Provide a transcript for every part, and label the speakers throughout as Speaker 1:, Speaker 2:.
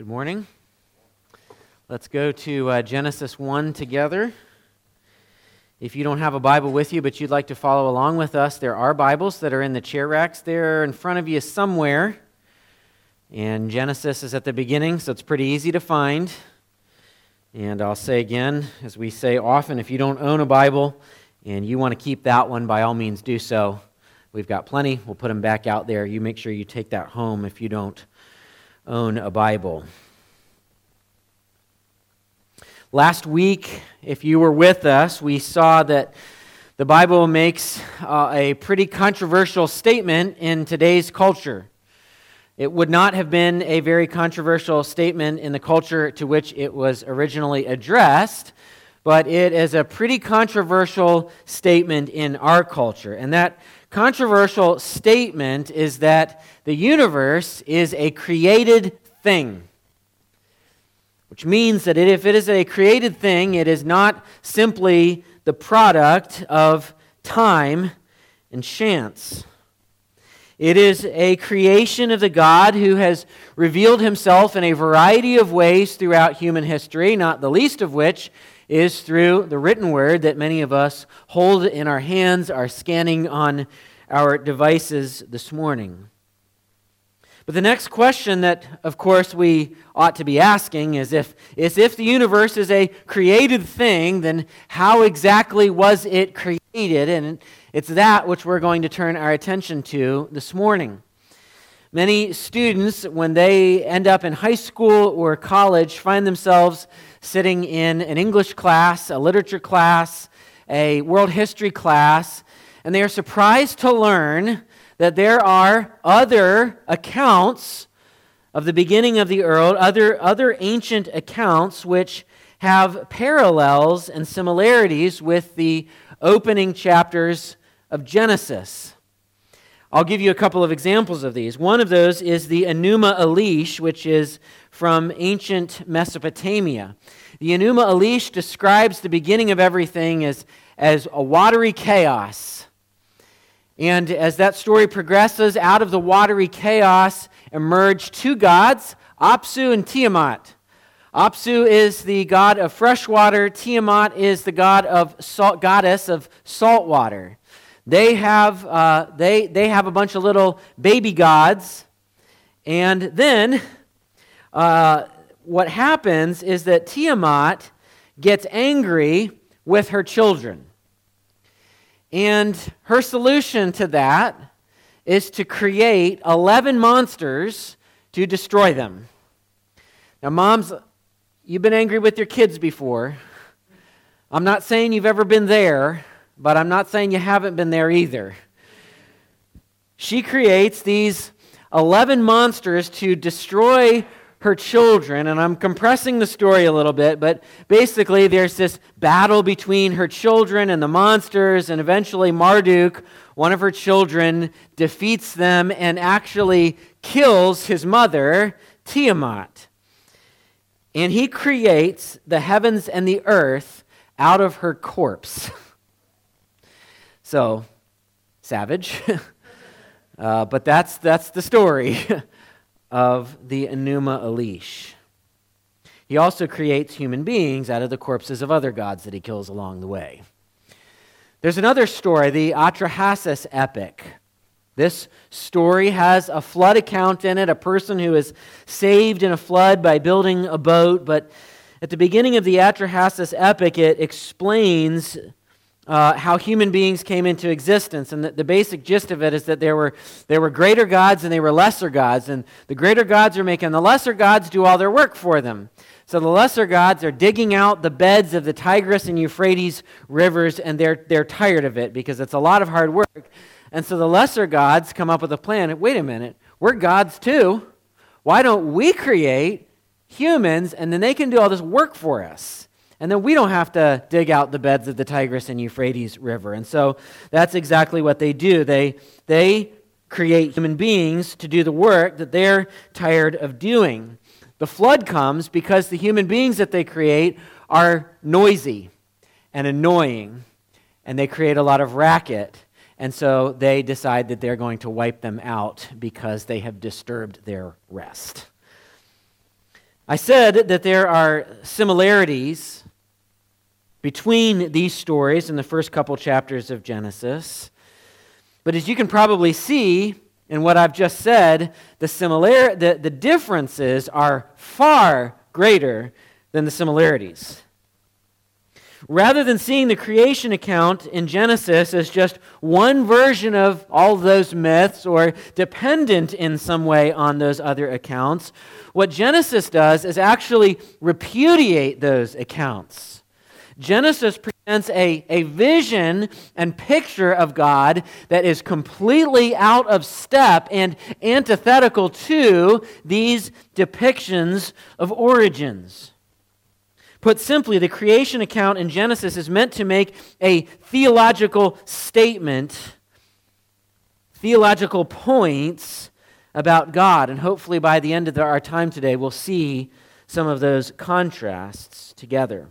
Speaker 1: Good morning. Let's go to uh, Genesis 1 together. If you don't have a Bible with you, but you'd like to follow along with us, there are Bibles that are in the chair racks there in front of you somewhere. And Genesis is at the beginning, so it's pretty easy to find. And I'll say again, as we say often, if you don't own a Bible and you want to keep that one, by all means do so. We've got plenty. We'll put them back out there. You make sure you take that home if you don't own a Bible. Last week, if you were with us, we saw that the Bible makes uh, a pretty controversial statement in today's culture. It would not have been a very controversial statement in the culture to which it was originally addressed, but it is a pretty controversial statement in our culture. And that controversial statement is that the universe is a created thing. Which means that if it is a created thing, it is not simply the product of time and chance. It is a creation of the God who has revealed himself in a variety of ways throughout human history, not the least of which is through the written word that many of us hold in our hands, are scanning on our devices this morning. But the next question that, of course, we ought to be asking is if, is if the universe is a created thing, then how exactly was it created? And it's that which we're going to turn our attention to this morning. Many students, when they end up in high school or college, find themselves sitting in an English class, a literature class, a world history class, and they are surprised to learn that there are other accounts of the beginning of the world, other, other ancient accounts which have parallels and similarities with the opening chapters of Genesis. I'll give you a couple of examples of these. One of those is the Enuma Elish, which is from ancient Mesopotamia. The Enuma Elish describes the beginning of everything as, as a watery chaos. And as that story progresses, out of the watery chaos emerge two gods, Apsu and Tiamat. Apsu is the god of fresh water, Tiamat is the god of salt, goddess of salt water. They have, uh, they, they have a bunch of little baby gods. And then uh, what happens is that Tiamat gets angry with her children. And her solution to that is to create 11 monsters to destroy them. Now, moms, you've been angry with your kids before. I'm not saying you've ever been there, but I'm not saying you haven't been there either. She creates these 11 monsters to destroy her children, and I'm compressing the story a little bit, but basically there's this battle between her children and the monsters, and eventually Marduk, one of her children, defeats them and actually kills his mother, Tiamat. And he creates the heavens and the earth out of her corpse. so, savage. uh, but that's, that's the story. of the Enuma Elish. He also creates human beings out of the corpses of other gods that he kills along the way. There's another story, the Atrahasis epic. This story has a flood account in it, a person who is saved in a flood by building a boat. But at the beginning of the Atrahasis epic, it explains uh, how human beings came into existence. And the, the, basic gist of it is that there were, there were greater gods and they were lesser gods. And the greater gods are making the lesser gods do all their work for them. So the lesser gods are digging out the beds of the Tigris and Euphrates rivers, and they're, they're tired of it because it's a lot of hard work. And so the lesser gods come up with a plan. Wait a minute, we're gods too. Why don't we create humans and then they can do all this work for us? And then we don't have to dig out the beds of the Tigris and Euphrates River. And so that's exactly what they do. They, they create human beings to do the work that they're tired of doing. The flood comes because the human beings that they create are noisy and annoying, and they create a lot of racket. And so they decide that they're going to wipe them out because they have disturbed their rest. I said that there are similarities between these stories in the first couple chapters of Genesis. But as you can probably see in what I've just said, the, similar, the, the differences are far greater than the similarities. Rather than seeing the creation account in Genesis as just one version of all those myths or dependent in some way on those other accounts, what Genesis does is actually repudiate those accounts. Genesis presents a, a vision and picture of God that is completely out of step and antithetical to these depictions of origins. Put simply, the creation account in Genesis is meant to make a theological statement, theological points about God. And hopefully, by the end of our time today, we'll see some of those contrasts together.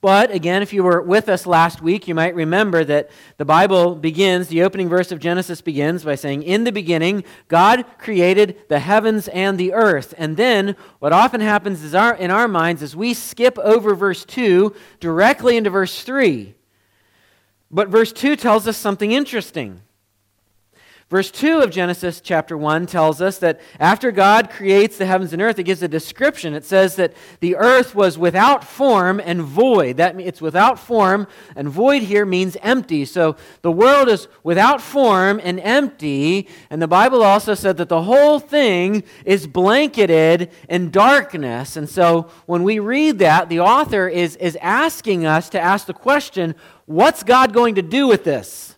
Speaker 1: But again, if you were with us last week, you might remember that the Bible begins, the opening verse of Genesis begins by saying, In the beginning, God created the heavens and the earth. And then what often happens is our, in our minds is we skip over verse 2 directly into verse 3. But verse 2 tells us something interesting. Verse 2 of Genesis chapter 1 tells us that after God creates the heavens and earth, it gives a description. It says that the earth was without form and void. That it's without form, and void here means empty. So the world is without form and empty. And the Bible also said that the whole thing is blanketed in darkness. And so when we read that, the author is, is asking us to ask the question what's God going to do with this?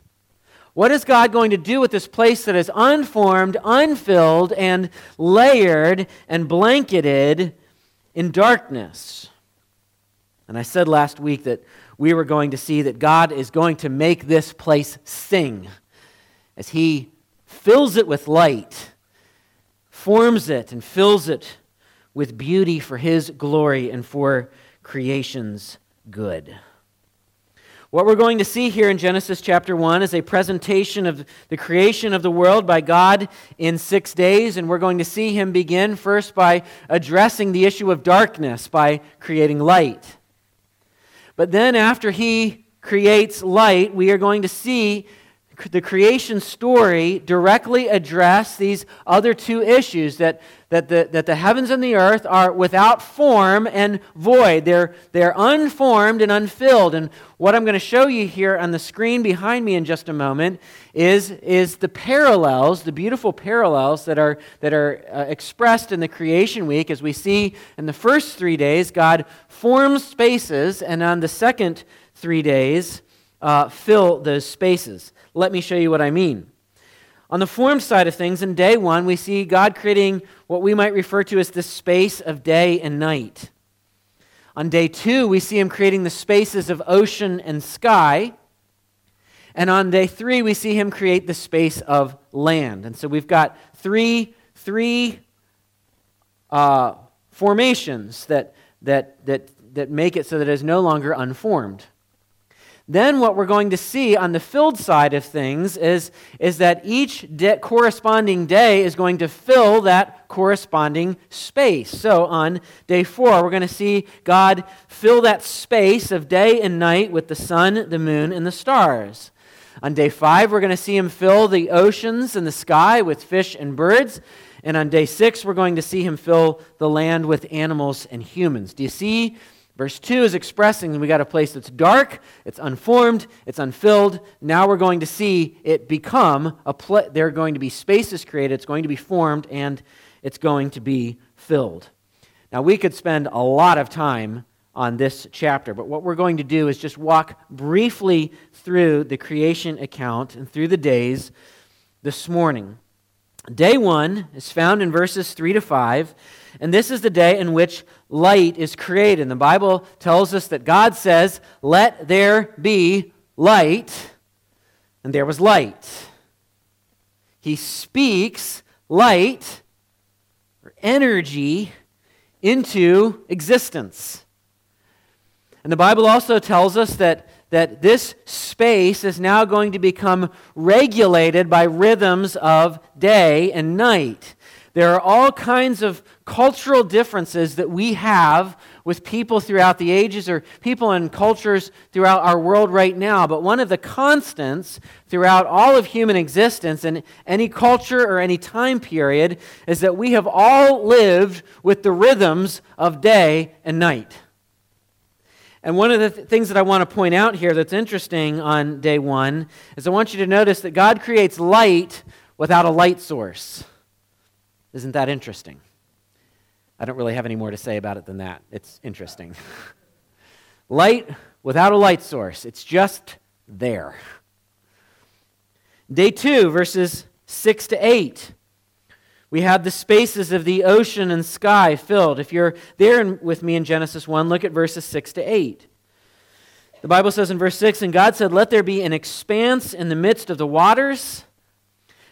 Speaker 1: What is God going to do with this place that is unformed, unfilled, and layered and blanketed in darkness? And I said last week that we were going to see that God is going to make this place sing as He fills it with light, forms it, and fills it with beauty for His glory and for creation's good. What we're going to see here in Genesis chapter 1 is a presentation of the creation of the world by God in six days. And we're going to see him begin first by addressing the issue of darkness by creating light. But then, after he creates light, we are going to see the creation story directly address these other two issues that, that, the, that the heavens and the earth are without form and void. They're, they're unformed and unfilled. And what I'm going to show you here on the screen behind me in just a moment is, is the parallels, the beautiful parallels that are, that are uh, expressed in the creation week. As we see in the first three days, God forms spaces, and on the second three days, uh, fill those spaces. Let me show you what I mean. On the form side of things, in day one, we see God creating what we might refer to as the space of day and night. On day two, we see him creating the spaces of ocean and sky. And on day three, we see him create the space of land. And so we've got three, three uh, formations that, that, that, that make it so that it is no longer unformed. Then, what we're going to see on the filled side of things is, is that each de- corresponding day is going to fill that corresponding space. So, on day four, we're going to see God fill that space of day and night with the sun, the moon, and the stars. On day five, we're going to see Him fill the oceans and the sky with fish and birds. And on day six, we're going to see Him fill the land with animals and humans. Do you see Verse 2 is expressing we got a place that's dark, it's unformed, it's unfilled. Now we're going to see it become a pl- there are going to be spaces created, it's going to be formed, and it's going to be filled. Now we could spend a lot of time on this chapter, but what we're going to do is just walk briefly through the creation account and through the days this morning. Day 1 is found in verses 3 to 5. And this is the day in which light is created. And the Bible tells us that God says, Let there be light. And there was light. He speaks light or energy into existence. And the Bible also tells us that, that this space is now going to become regulated by rhythms of day and night. There are all kinds of cultural differences that we have with people throughout the ages or people and cultures throughout our world right now. But one of the constants throughout all of human existence in any culture or any time period is that we have all lived with the rhythms of day and night. And one of the th- things that I want to point out here that's interesting on day one is I want you to notice that God creates light without a light source. Isn't that interesting? I don't really have any more to say about it than that. It's interesting. light without a light source, it's just there. Day two, verses 6 to 8. We have the spaces of the ocean and sky filled. If you're there with me in Genesis 1, look at verses 6 to 8. The Bible says in verse 6 And God said, Let there be an expanse in the midst of the waters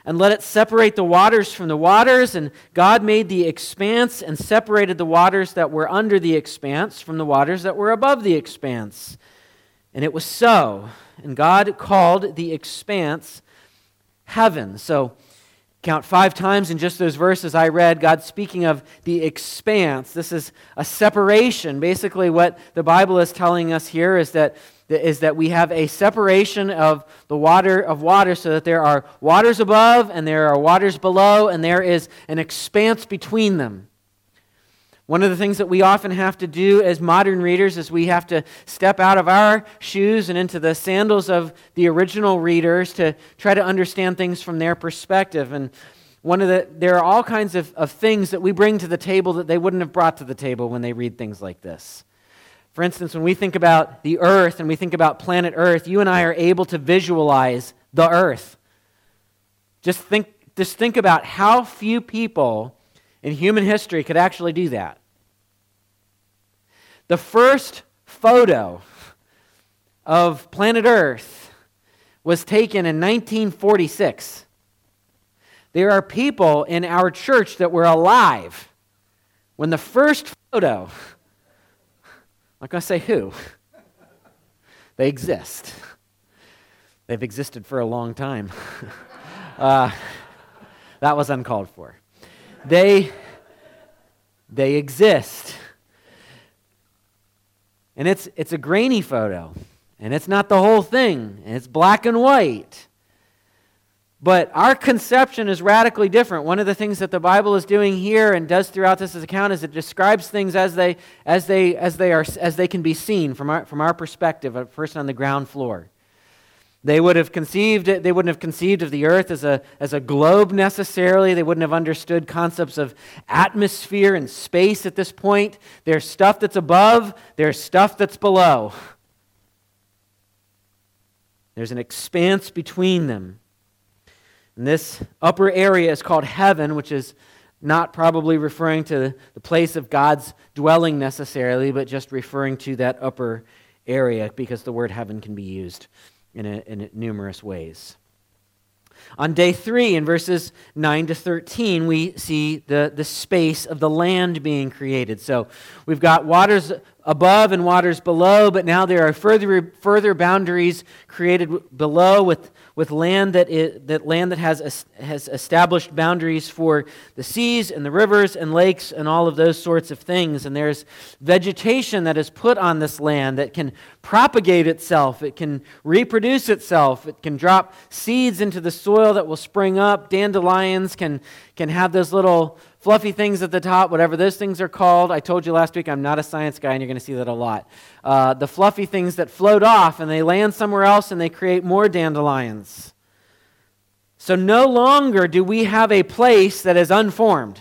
Speaker 1: and let it separate the waters from the waters. And God made the expanse and separated the waters that were under the expanse from the waters that were above the expanse. And it was so. And God called the expanse heaven. So, count five times in just those verses I read, God speaking of the expanse. This is a separation. Basically, what the Bible is telling us here is that is that we have a separation of the water of water so that there are waters above and there are waters below and there is an expanse between them. One of the things that we often have to do as modern readers is we have to step out of our shoes and into the sandals of the original readers to try to understand things from their perspective. And one of the there are all kinds of, of things that we bring to the table that they wouldn't have brought to the table when they read things like this for instance, when we think about the earth and we think about planet Earth, you and I are able to visualize the earth. Just think, just think about how few people in human history could actually do that. The first photo of planet Earth was taken in 1946. There are people in our church that were alive when the first photo not going to say who. they exist. They've existed for a long time. uh, that was uncalled for. They, they exist. And it's, it's a grainy photo, and it's not the whole thing, and it's black and white. But our conception is radically different. One of the things that the Bible is doing here and does throughout this account is it describes things as they, as they, as they, are, as they can be seen from our, from our perspective, at first on the ground floor. They would have conceived they wouldn't have conceived of the earth as a, as a globe necessarily. They wouldn't have understood concepts of atmosphere and space at this point. There's stuff that's above, there's stuff that's below. There's an expanse between them. And this upper area is called heaven, which is not probably referring to the place of God's dwelling necessarily, but just referring to that upper area because the word heaven can be used in, a, in numerous ways. On day three, in verses 9 to 13, we see the, the space of the land being created. So we've got waters above and waters below, but now there are further, further boundaries created below with with land that, is, that land that has, has established boundaries for the seas and the rivers and lakes and all of those sorts of things. And there's vegetation that is put on this land that can propagate itself, it can reproduce itself, it can drop seeds into the soil that will spring up. Dandelions can, can have those little fluffy things at the top, whatever those things are called. I told you last week I'm not a science guy, and you're going to see that a lot. Uh, the fluffy things that float off and they land somewhere else and they create more dandelions. So no longer do we have a place that is unformed.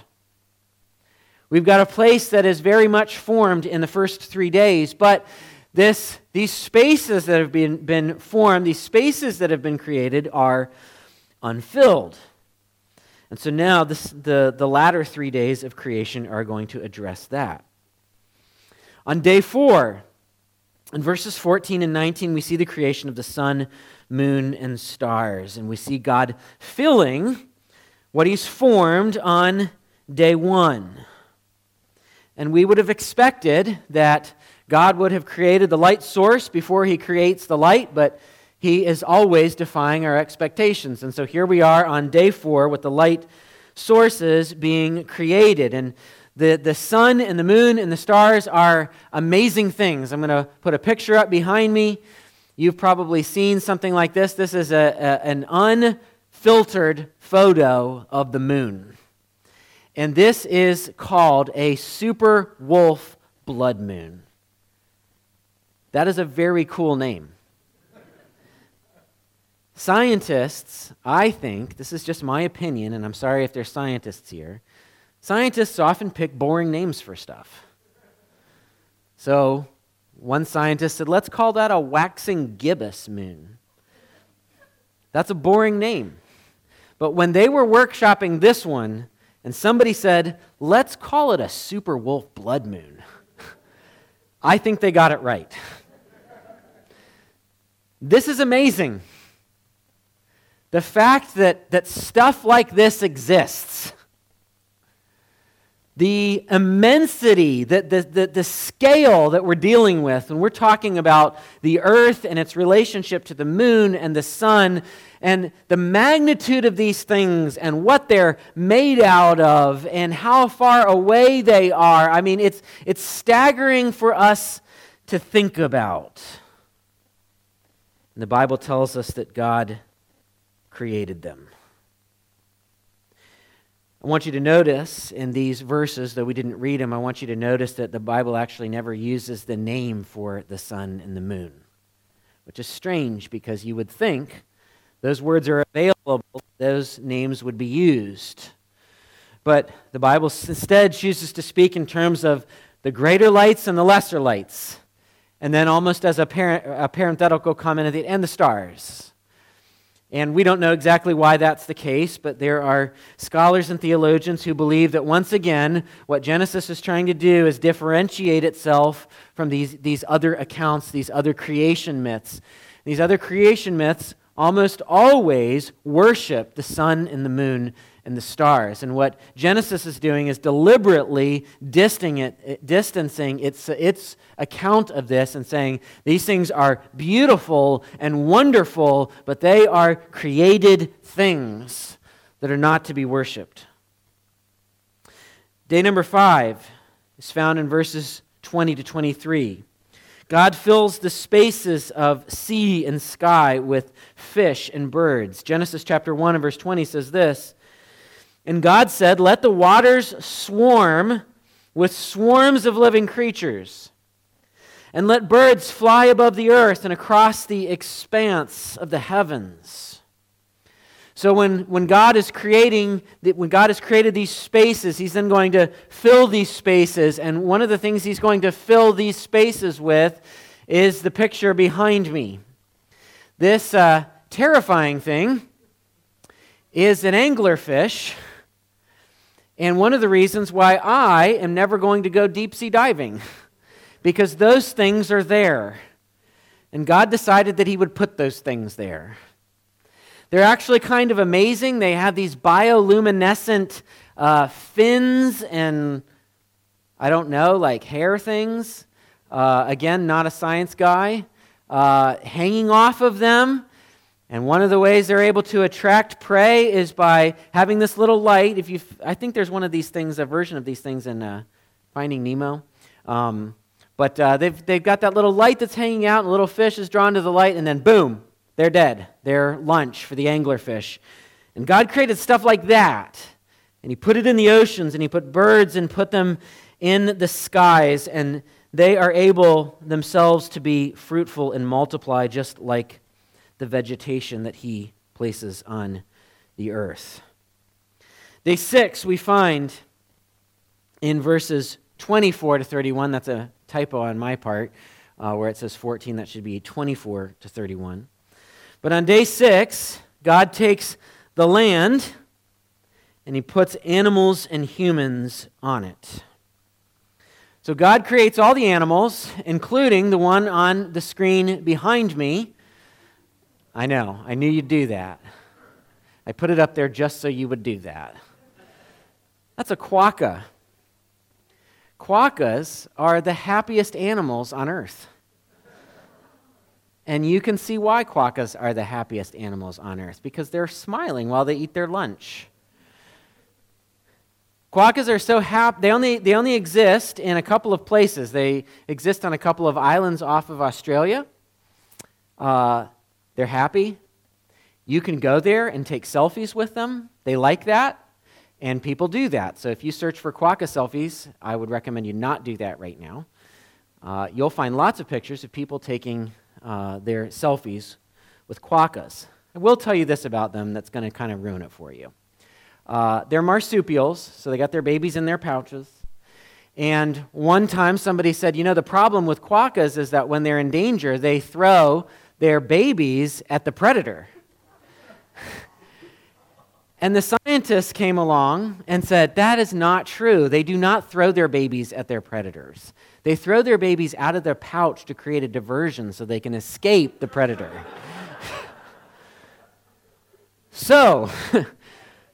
Speaker 1: We've got a place that is very much formed in the first three days, but this, these spaces that have been, been formed, these spaces that have been created, are unfilled. And so now this, the, the latter three days of creation are going to address that. On day four, in verses 14 and 19, we see the creation of the sun, moon, and stars. And we see God filling what He's formed on day one. And we would have expected that God would have created the light source before He creates the light, but he is always defying our expectations. And so here we are on day four with the light sources being created. And the, the sun and the moon and the stars are amazing things. I'm going to put a picture up behind me. You've probably seen something like this. This is a, a, an unfiltered photo of the moon. And this is called a super wolf blood moon. That is a very cool name. Scientists, I think, this is just my opinion, and I'm sorry if there's scientists here, scientists often pick boring names for stuff. So, one scientist said, let's call that a waxing gibbous moon. That's a boring name. But when they were workshopping this one, and somebody said, let's call it a super wolf blood moon, I think they got it right. This is amazing. The fact that, that stuff like this exists, the immensity, the, the, the, the, scale that we're dealing with when we're talking about the earth and its relationship to the moon and the sun, and the magnitude of these things and what they're made out of and how far away they are. I mean, it's, it's staggering for us to think about. And the Bible tells us that God created them. I want you to notice in these verses, though we didn't read them, I want you to notice that the Bible actually never uses the name for the sun and the moon, which is strange because you would think those words are available, those names would be used. But the Bible instead chooses to speak in terms of the greater lights and the lesser lights. And then, almost as a, a parenthetical comment at the end, the stars. And we don't know exactly why that's the case, but there are scholars and theologians who believe that once again, what Genesis is trying to do is differentiate itself from these, these other accounts, these other creation myths. These other creation myths almost always worship the sun and the moon and the stars. And what Genesis is doing is deliberately distancing its, its account of this and saying these things are beautiful and wonderful, but they are created things that are not to be worshiped. Day number five is found in verses 20 to 23. God fills the spaces of sea and sky with fish and birds. Genesis chapter 1 and verse 20 says this and God said, Let the waters swarm with swarms of living creatures, and let birds fly above the earth and across the expanse of the heavens. So when, when God is creating, when God has created these spaces, He's then going to fill these spaces. And one of the things He's going to fill these spaces with is the picture behind me. This uh, terrifying thing is an anglerfish and one of the reasons why I am never going to go deep sea diving, because those things are there. And God decided that He would put those things there. They're actually kind of amazing. They have these bioluminescent uh, fins and, I don't know, like hair things. Uh, again, not a science guy. Uh, hanging off of them. And one of the ways they're able to attract prey is by having this little light. If you, I think there's one of these things, a version of these things in uh, Finding Nemo. Um, but uh, they've, they've got that little light that's hanging out, and a little fish is drawn to the light, and then boom, they're dead. They're lunch for the anglerfish. And God created stuff like that. And He put it in the oceans, and He put birds and put them in the skies, and they are able themselves to be fruitful and multiply just like the vegetation that he places on the earth. Day six, we find in verses 24 to 31, that's a typo on my part, uh, where it says 14, that should be 24 to 31. But on day six, God takes the land and he puts animals and humans on it. So God creates all the animals, including the one on the screen behind me, I know. I knew you'd do that. I put it up there just so you would do that. That's a quokka. Quokkas are the happiest animals on earth. And you can see why quokkas are the happiest animals on earth because they're smiling while they eat their lunch. Quokkas are so happy. They only, they only exist in a couple of places. They exist on a couple of islands off of Australia. Uh, they're happy. You can go there and take selfies with them. They like that, and people do that. So if you search for quokka selfies, I would recommend you not do that right now. Uh, you'll find lots of pictures of people taking uh, their selfies with quokkas. I will tell you this about them that's going to kind of ruin it for you. Uh, they're marsupials, so they got their babies in their pouches. And one time somebody said, you know, the problem with quokkas is that when they're in danger, they throw their babies at the predator. and the scientists came along and said, that is not true. They do not throw their babies at their predators. They throw their babies out of their pouch to create a diversion so they can escape the predator. so,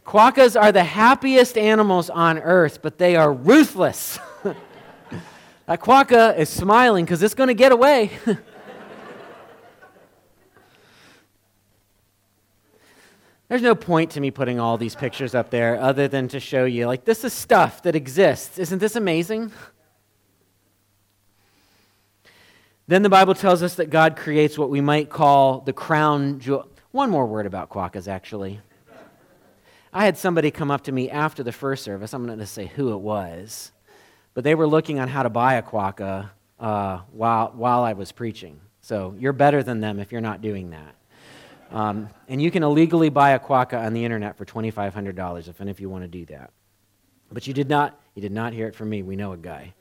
Speaker 1: Quokkas are the happiest animals on earth, but they are ruthless. that quokka is smiling because it's going to get away. There's no point to me putting all these pictures up there other than to show you, like, this is stuff that exists. Isn't this amazing? Then the Bible tells us that God creates what we might call the crown jewel. One more word about quokkas, actually. I had somebody come up to me after the first service. I'm not going to say who it was, but they were looking on how to buy a quokka uh, while, while I was preaching. So you're better than them if you're not doing that. Um, and you can illegally buy a quokka on the internet for $2,500 if any of you want to do that. But you did not, you did not hear it from me. We know a guy.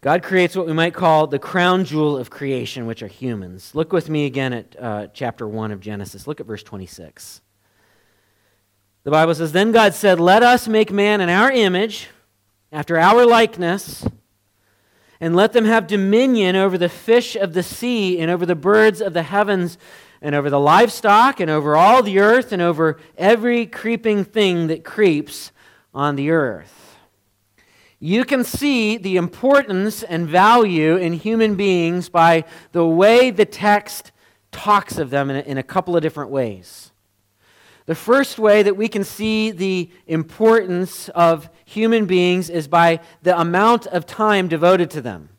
Speaker 1: God creates what we might call the crown jewel of creation, which are humans. Look with me again at uh, chapter 1 of Genesis. Look at verse 26. The Bible says, Then God said, Let us make man in our image, after our likeness, and let them have dominion over the fish of the sea, and over the birds of the heavens, and over the livestock, and over all the earth, and over every creeping thing that creeps on the earth. You can see the importance and value in human beings by the way the text talks of them in a, in a couple of different ways. The first way that we can see the importance of human beings is by the amount of time devoted to them.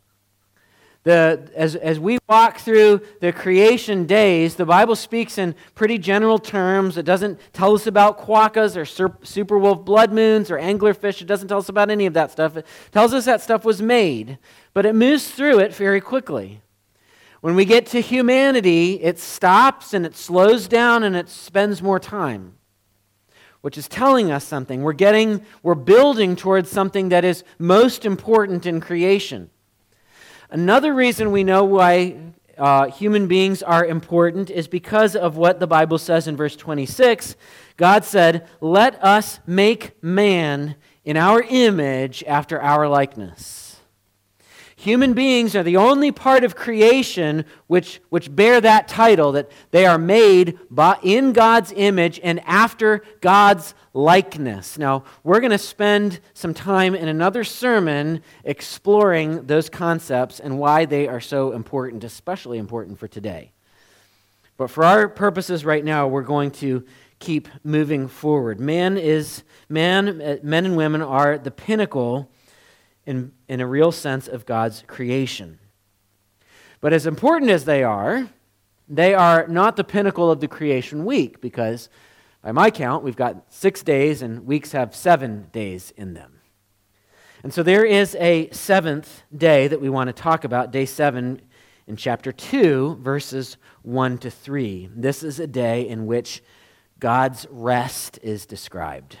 Speaker 1: The, as, as we walk through the creation days, the Bible speaks in pretty general terms. It doesn't tell us about quokkas or super wolf blood moons or anglerfish. It doesn't tell us about any of that stuff. It tells us that stuff was made, but it moves through it very quickly. When we get to humanity, it stops and it slows down and it spends more time, which is telling us something. We're getting, we're building towards something that is most important in creation. Another reason we know why uh, human beings are important is because of what the Bible says in verse 26. God said, Let us make man in our image after our likeness. Human beings are the only part of creation which, which bear that title, that they are made by, in God's image and after God's likeness. Now, we're going to spend some time in another sermon exploring those concepts and why they are so important, especially important for today. But for our purposes right now, we're going to keep moving forward. Man is man, eh, men and women are the pinnacle in, in a real sense of God's creation. But as important as they are, they are not the pinnacle of the creation week because, by my count, we've got six days and weeks have seven days in them. And so there is a seventh day that we want to talk about, day seven in chapter 2, verses 1 to 3. This is a day in which God's rest is described.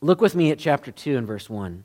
Speaker 1: Look with me at chapter 2 and verse 1.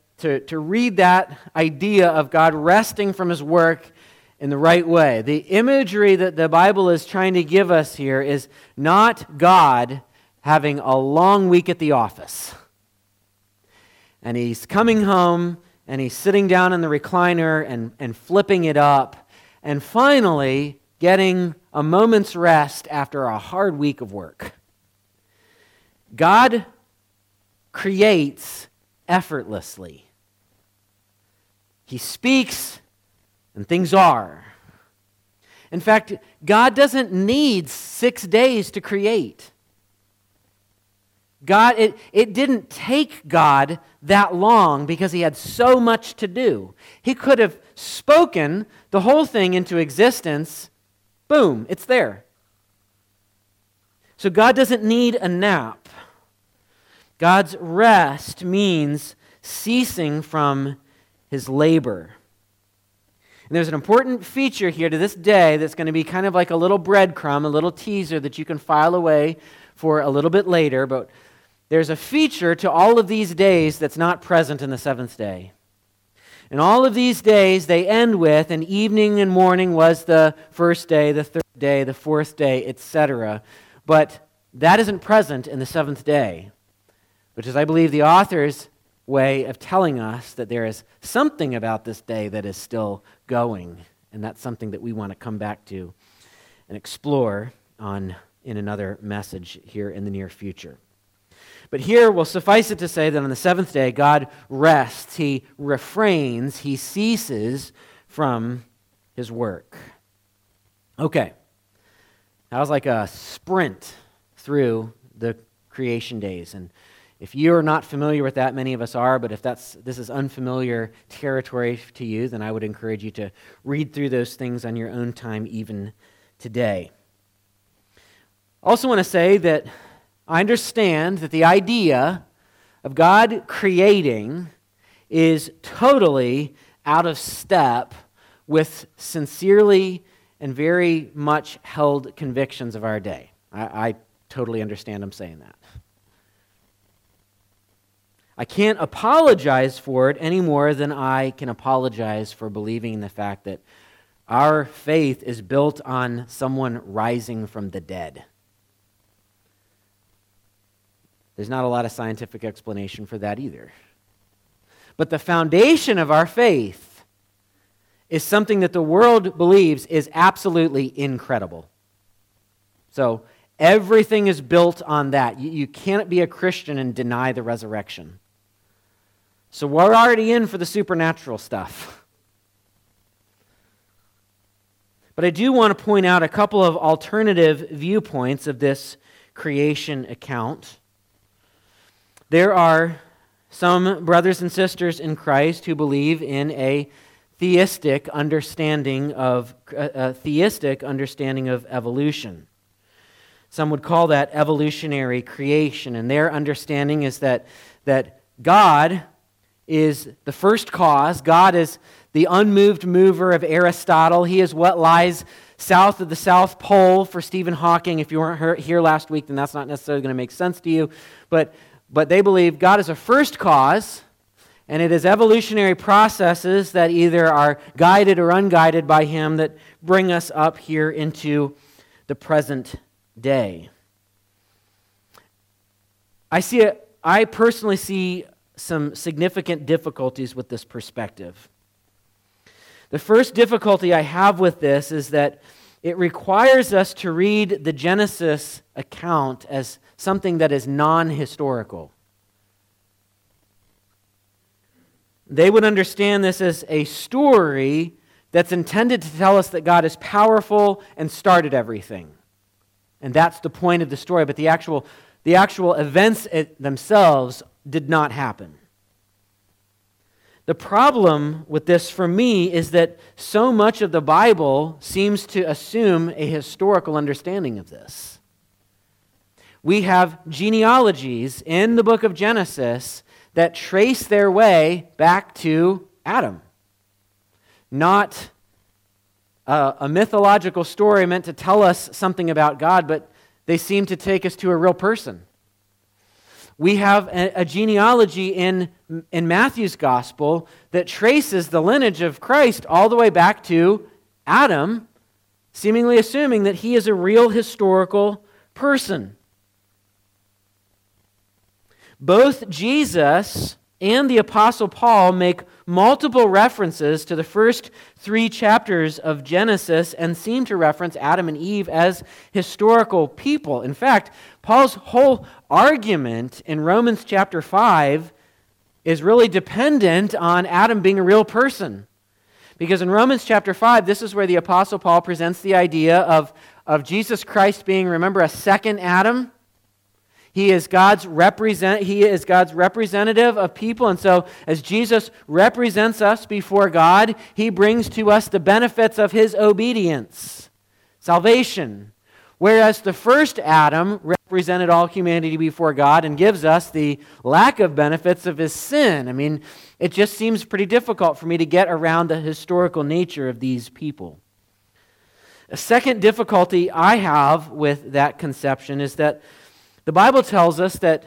Speaker 1: to, to read that idea of God resting from his work in the right way. The imagery that the Bible is trying to give us here is not God having a long week at the office. and he's coming home and he's sitting down in the recliner and, and flipping it up, and finally getting a moment's rest after a hard week of work. God creates effortlessly. He speaks, and things are. In fact, God doesn't need six days to create. God, it, it didn't take God that long because he had so much to do. He could have spoken the whole thing into existence. Boom, it's there. So God doesn't need a nap. God's rest means ceasing from his labor. And there's an important feature here to this day that's going to be kind of like a little breadcrumb, a little teaser that you can file away for a little bit later. But there's a feature to all of these days that's not present in the seventh day. And all of these days, they end with, and evening and morning was the first day, the third day, the fourth day, etc. But that isn't present in the seventh day, which is, I believe, the author's way of telling us that there is something about this day that is still going. And that's something that we want to come back to and explore on in another message here in the near future. But here will suffice it to say that on the seventh day, God rests, He refrains, He ceases from His work. Okay. That was like a sprint through the creation days. And if you're not familiar with that, many of us are, but if that's, this is unfamiliar territory to you, then I would encourage you to read through those things on your own time, even today. I also want to say that I understand that the idea of God creating is totally out of step with sincerely and very much held convictions of our day. I, I totally understand I'm saying that. I can't apologize for it any more than I can apologize for believing the fact that our faith is built on someone rising from the dead. There's not a lot of scientific explanation for that either. But the foundation of our faith is something that the world believes is absolutely incredible. So everything is built on that. You, you can't be a Christian and deny the resurrection. So we're already in for the supernatural stuff. But I do want to point out a couple of alternative viewpoints of this creation account. There are some brothers and sisters in Christ who believe in a theistic understanding of a theistic understanding of evolution. Some would call that evolutionary creation, and their understanding is that, that God is the first cause. God is the unmoved mover of Aristotle. He is what lies south of the South Pole for Stephen Hawking. If you weren't here last week, then that's not necessarily going to make sense to you. But, but they believe God is a first cause, and it is evolutionary processes that either are guided or unguided by Him that bring us up here into the present day. I see it. I personally see some significant difficulties with this perspective. The first difficulty I have with this is that it requires us to read the Genesis account as something that is non historical. They would understand this as a story that's intended to tell us that God is powerful and started everything. And that's the point of the story. But the actual, the actual events themselves did not happen. The problem with this for me is that so much of the Bible seems to assume a historical understanding of this. We have genealogies in the book of Genesis that trace their way back to Adam. Not a, a mythological story meant to tell us something about God, but they seem to take us to a real person we have a, genealogy in, in Matthew's gospel that traces the lineage of Christ all the way back to Adam, seemingly assuming that he is a real historical person. Both Jesus and the Apostle Paul make multiple references to the first three chapters of Genesis and seem to reference Adam and Eve as historical people. In fact, Paul's whole argument in Romans chapter 5 is really dependent on Adam being a real person. Because in Romans chapter 5, this is where the Apostle Paul presents the idea of, of Jesus Christ being, remember, a second Adam he is God's represent he is God's representative of people and so as Jesus represents us before God, he brings to us the benefits of his obedience, salvation. Whereas the first Adam represented all humanity before God and gives us the lack of benefits of his sin. I mean, it just seems pretty difficult for me to get around the historical nature of these people. A second difficulty I have with that conception is that the Bible tells us that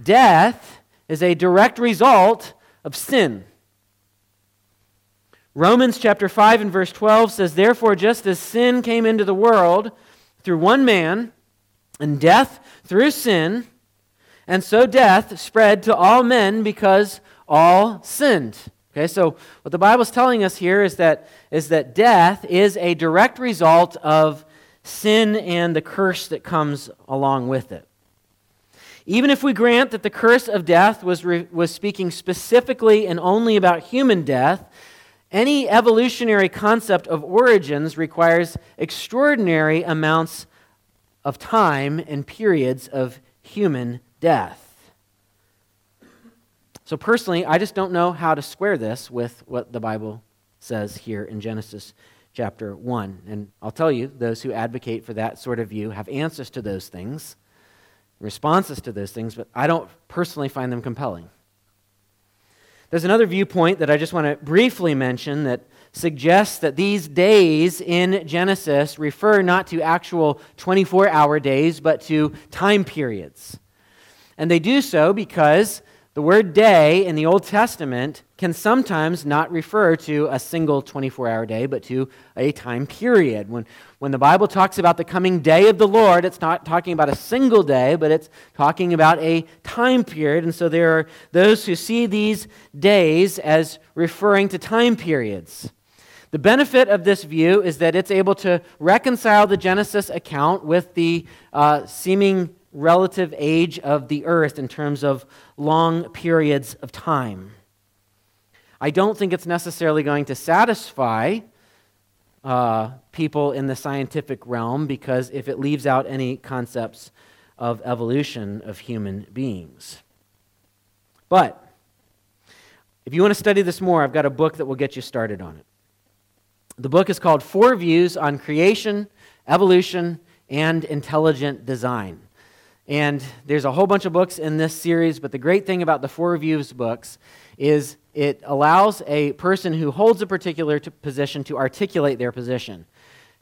Speaker 1: death is a direct result of sin. Romans chapter 5 and verse 12 says, Therefore, just as sin came into the world through one man, and death through sin, and so death spread to all men because all sinned. Okay, so what the Bible is telling us here is that, is that death is a direct result of sin and the curse that comes along with it. Even if we grant that the curse of death was, re- was speaking specifically and only about human death, any evolutionary concept of origins requires extraordinary amounts of time and periods of human death. So, personally, I just don't know how to square this with what the Bible says here in Genesis chapter 1. And I'll tell you, those who advocate for that sort of view have answers to those things responses to those things, but I don't personally find them compelling. There's another viewpoint that I just want to briefly mention that suggests that these days in Genesis refer not to actual 24 hour days, but to time periods. And they do so because the word day in the Old Testament can sometimes not refer to a single 24 hour day, but to a time period. When, when the Bible talks about the coming day of the Lord, it's not talking about a single day, but it's talking about a time period. And so there are those who see these days as referring to time periods. The benefit of this view is that it's able to reconcile the Genesis account with the uh, seeming relative age of the earth in terms of long periods of time. I don't think it's necessarily going to satisfy uh, people in the scientific realm because if it leaves out any concepts of evolution of human beings. But if you want to study this more, I've got a book that will get you started on it. The book is called Four Views on Creation, Evolution, and Intelligent Design. And there's a whole bunch of books in this series, but the great thing about the Four Views books is it allows a person who holds a particular position to articulate their position.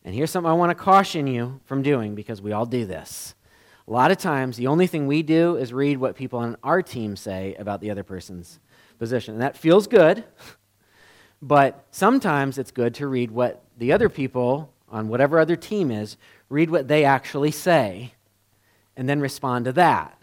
Speaker 1: And here's something I want to caution you from doing because we all do this. A lot of times, the only thing we do is read what people on our team say about the other person's position. And that feels good, but sometimes it's good to read what the other people on whatever other team is, read what they actually say and then respond to that.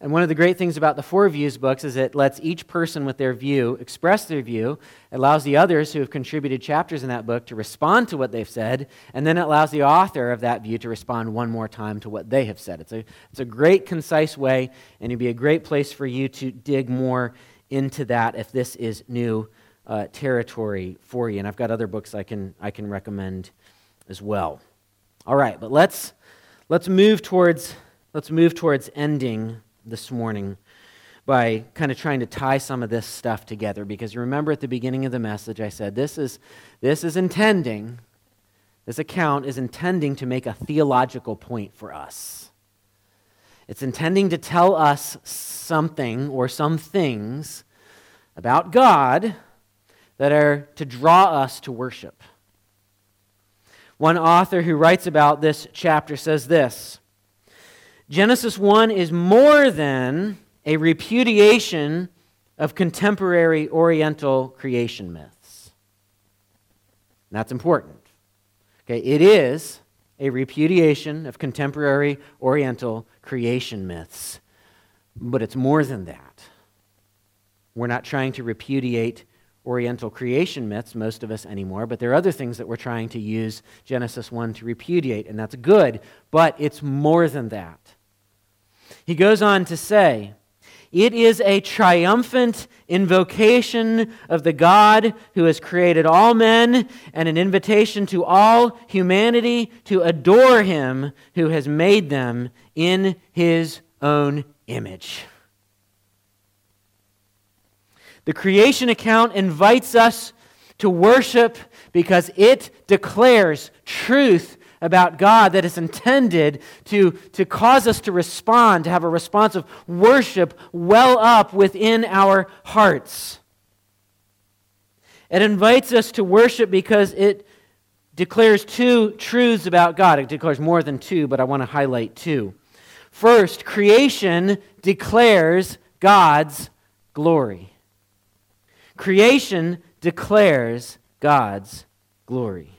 Speaker 1: And one of the great things about the Four Views books is it lets each person with their view express their view. It allows the others who have contributed chapters in that book to respond to what they've said, and then it allows the author of that view to respond one more time to what they have said. It's a, it's a great, concise way, and it'd be a great place for you to dig more into that if this is new uh, territory for you. And I've got other books I can, I can recommend as well. All right, but let's Let's move towards, let's move towards ending this morning by kind of trying to tie some of this stuff together because you remember at the beginning of the message I said this is, this is intending, this account is intending to make a theological point for us. It's intending to tell us something or some things about God that are to draw us to worship. One author who writes about this chapter says this Genesis 1 is more than a repudiation of contemporary Oriental creation myths. That's important. Okay, it is a repudiation of contemporary Oriental creation myths, but it's more than that. We're not trying to repudiate Oriental creation myths, most of us anymore, but there are other things that we're trying to use Genesis 1 to repudiate, and that's good, but it's more than that. He goes on to say, it is a triumphant invocation of the God who has created all men and an invitation to all humanity to adore him who has made them in his own image. The creation account invites us to worship because it declares truth about God that is intended to, to cause us to respond, to have a response of worship well up within our hearts. It invites us to worship because it declares two truths about God. It declares more than two, but I want to highlight two. First, creation declares God's glory. Creation declares God's glory.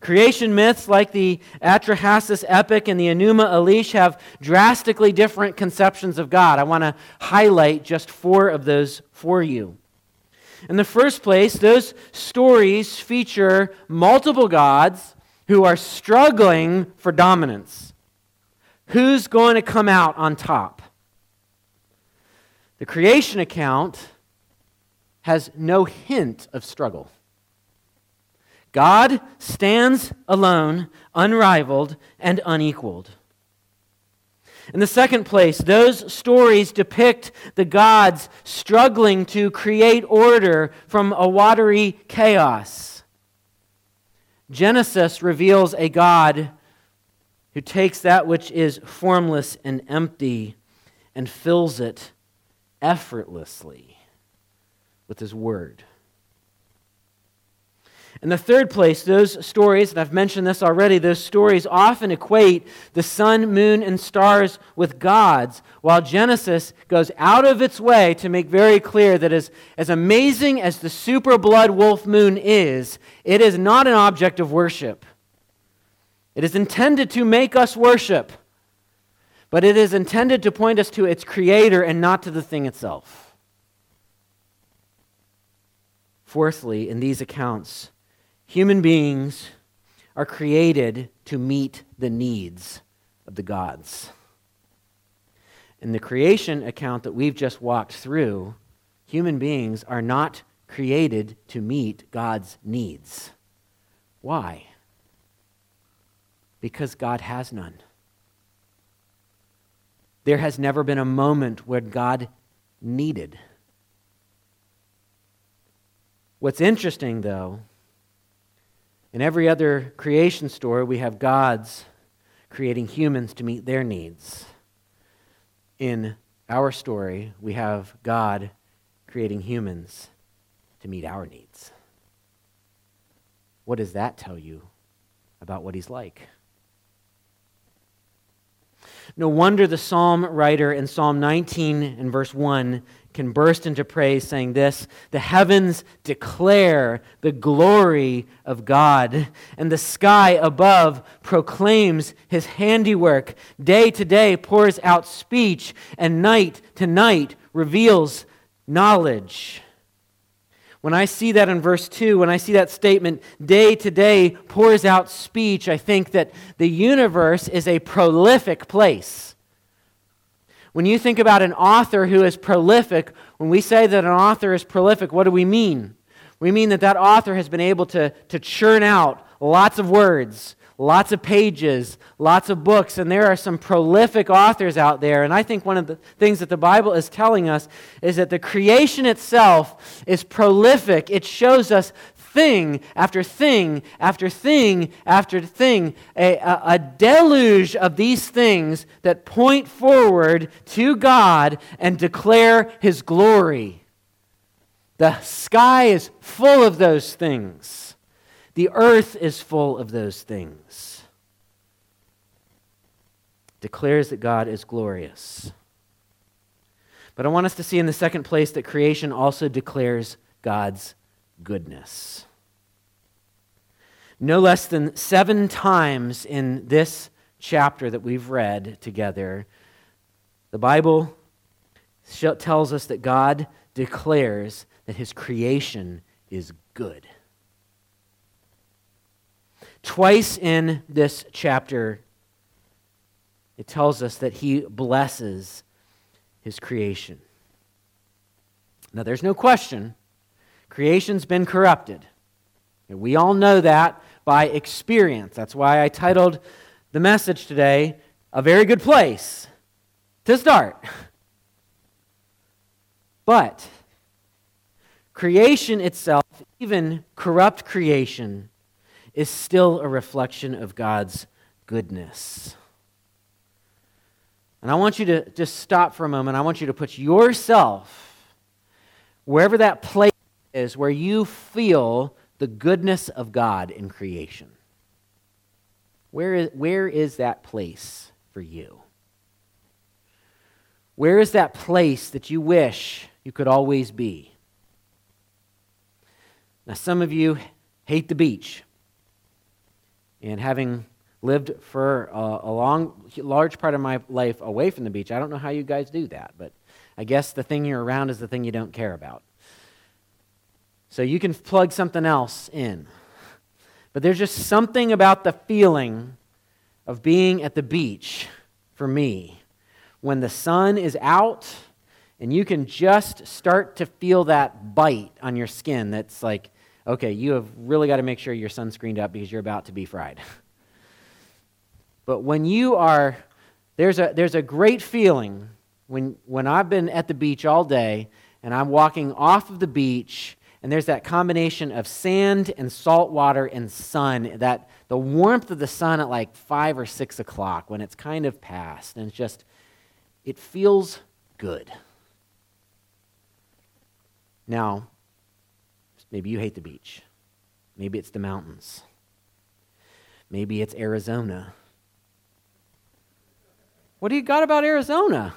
Speaker 1: Creation myths like the Atrahasis epic and the Enuma Elish have drastically different conceptions of God. I want to highlight just four of those for you. In the first place, those stories feature multiple gods who are struggling for dominance. Who's going to come out on top? The creation account has no hint of struggle. God stands alone, unrivaled, and unequaled. In the second place, those stories depict the gods struggling to create order from a watery chaos. Genesis reveals a God who takes that which is formless and empty and fills it effortlessly with his word. In the third place, those stories, and I've mentioned this already, those stories often equate the sun, moon, and stars with gods, while Genesis goes out of its way to make very clear that as, as amazing as the super blood wolf moon is, it is not an object of worship. It is intended to make us worship, but it is intended to point us to its creator and not to the thing itself. Fourthly, in these accounts, Human beings are created to meet the needs of the gods. In the creation account that we've just walked through, human beings are not created to meet God's needs. Why? Because God has none. There has never been a moment where God needed. What's interesting, though, in every other creation story, we have gods creating humans to meet their needs. In our story, we have God creating humans to meet our needs. What does that tell you about what he's like? No wonder the psalm writer in Psalm 19 and verse 1 can burst into praise, saying this The heavens declare the glory of God, and the sky above proclaims his handiwork. Day to day pours out speech, and night to night reveals knowledge. When I see that in verse 2, when I see that statement, day to day pours out speech, I think that the universe is a prolific place. When you think about an author who is prolific, when we say that an author is prolific, what do we mean? We mean that that author has been able to, to churn out lots of words, lots of pages, lots of books, and there are some prolific authors out there. And I think one of the things that the Bible is telling us is that the creation itself is prolific. It shows us thing after thing after thing after thing, a, a, a, deluge of these things that point forward to God and declare His glory. The sky is full of those things, the earth is full of those things. Declares that God is glorious. But I want us to see in the second place that creation also declares God's goodness. No less than seven times in this chapter that we've read together, the Bible tells us that God declares that his creation is good. Twice in this chapter, it tells us that he blesses his creation. Now, there's no question, creation's been corrupted. And we all know that by experience. That's why I titled the message today, A Very Good Place to Start. But creation itself, even corrupt creation, is still a reflection of God's goodness. And I want you to just stop for a moment. I want you to put yourself wherever that place is where you feel the goodness of God in creation. Where is, where is that place for you? Where is that place that you wish you could always be? Now, some of you hate the beach. And having lived for a, a long, large part of my life away from the beach, I don't know how you guys do that, but I guess the thing you're around is the thing you don't care about. So you can plug something else in. But there's just something about the feeling of being at the beach for me when the sun is out and you can just start to feel that bite on your skin that's like, okay, you have really got to make sure you're sunscreened up because you're about to be fried. but when you are, there's a, there's a great feeling when, when I've been at the beach all day and I'm walking off of the beach and there's that combination of sand and salt water and sun, that the warmth of the sun at like five or six o'clock when it's kind of past, and it's just, it feels good. Now, maybe you hate the beach. Maybe it's the mountains. Maybe it's Arizona. What do you got about Arizona?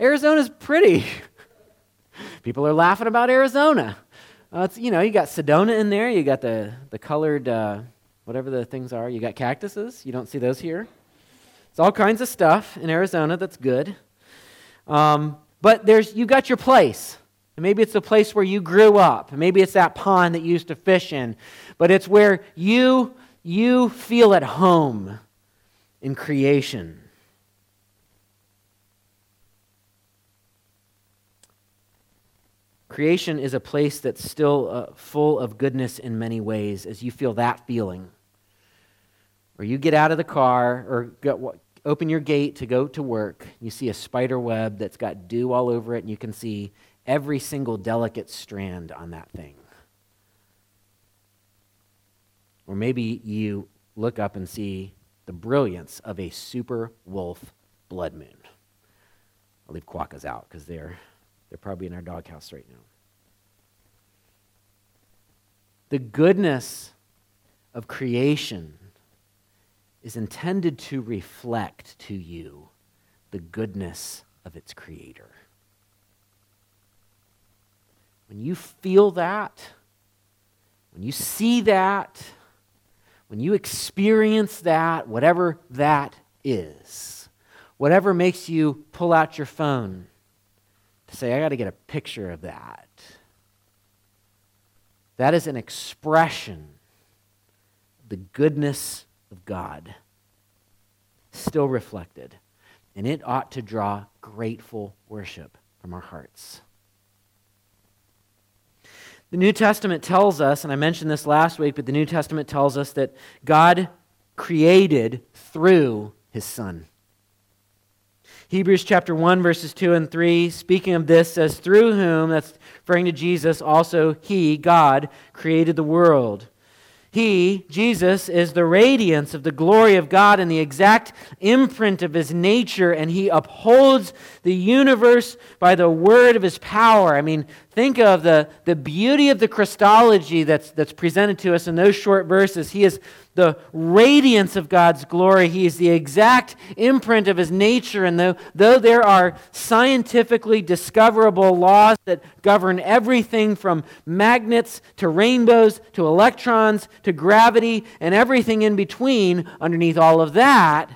Speaker 1: Arizona's pretty. People are laughing about Arizona. Uh, you know, you got Sedona in there. You got the, the colored, uh, whatever the things are. You got cactuses. You don't see those here. It's all kinds of stuff in Arizona that's good. Um, but there's, you got your place. Maybe it's the place where you grew up. Maybe it's that pond that you used to fish in. But it's where you, you feel at home in creation. Creation is a place that's still uh, full of goodness in many ways as you feel that feeling. Or you get out of the car or open your gate to go to work, you see a spider web that's got dew all over it, and you can see every single delicate strand on that thing. Or maybe you look up and see the brilliance of a super wolf blood moon. I'll leave quokkas out because they're, they're probably in our doghouse right now. The goodness of creation is intended to reflect to you the goodness of its creator. When you feel that, when you see that, when you experience that, whatever that is, whatever makes you pull out your phone say, I got to get a picture of that, that is an expression of the goodness of God still reflected. And it ought to draw grateful worship from our hearts. The New Testament tells us, and I mentioned this last week, but the New Testament tells us that God created through his Son. Hebrews chapter 1, verses 2 and 3, speaking of this, says, Through whom, that's referring to Jesus, also he, God, created the world. He, Jesus, is the radiance of the glory of God and the exact imprint of his nature, and he upholds the universe by the word of his power. I mean, think of the, the beauty of the Christology that's, that's presented to us in those short verses. He is the radiance of God's glory. He is the exact imprint of his nature. And though, though there are scientifically discoverable laws that govern everything from magnets to rainbows to electrons to gravity and everything in between, underneath all of that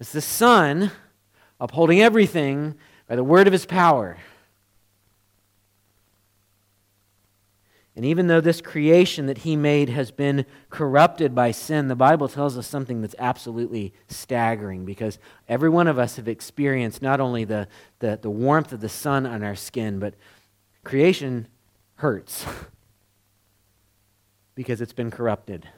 Speaker 1: is the Son upholding everything by the word of his power. And even though this creation that he made has been corrupted by sin, the Bible tells us something that's absolutely staggering because every one of us have experienced not only the, the, the warmth of the sun on our skin, but creation hurts because it's been corrupted.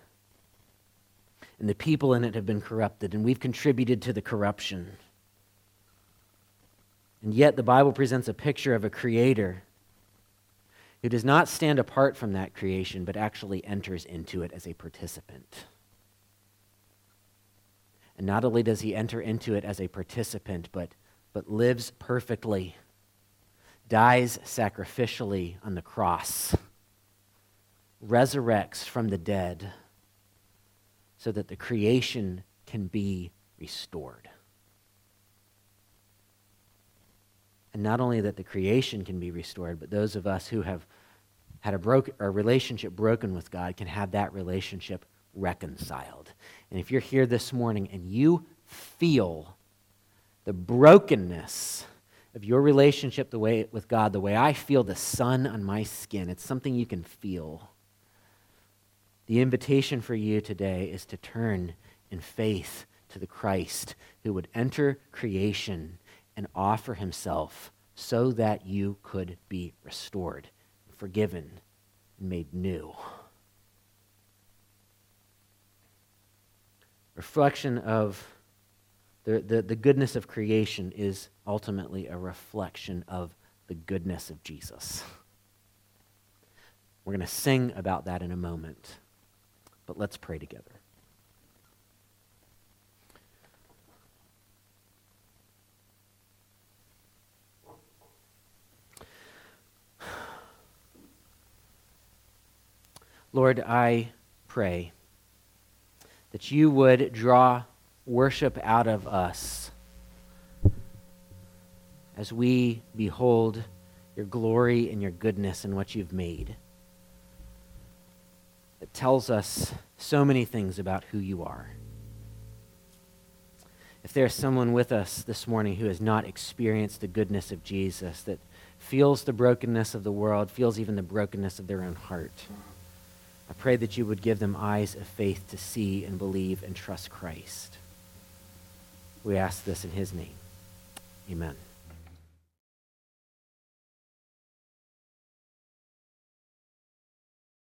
Speaker 1: And the people in it have been corrupted, and we've contributed to the corruption. And yet, the Bible presents a picture of a creator who does not stand apart from that creation, but actually enters into it as a participant. And not only does he enter into it as a participant, but, but lives perfectly, dies sacrificially on the cross, resurrects from the dead, so that the creation can be restored. And not only that the creation can be restored, but those of us who have had a, broke, a relationship broken with God can have that relationship reconciled. And if you're here this morning and you feel the brokenness of your relationship the way, with God, the way I feel the sun on my skin, it's something you can feel. The invitation for you today is to turn in faith to the Christ who would enter creation and offer himself so that you could be restored, forgiven, and made new. Reflection of the, the, the goodness of creation is ultimately a reflection of the goodness of Jesus. We're going to sing about that in a moment, but let's pray together. Lord, I pray that you would draw worship out of us as we behold your glory and your goodness and what you've made. It tells us so many things about who you are. If there's someone with us this morning who has not experienced the goodness of Jesus, that feels the brokenness of the world, feels even the brokenness of their own heart, I pray that you would give them eyes of faith to see and believe and trust Christ. We ask this in his name. Amen.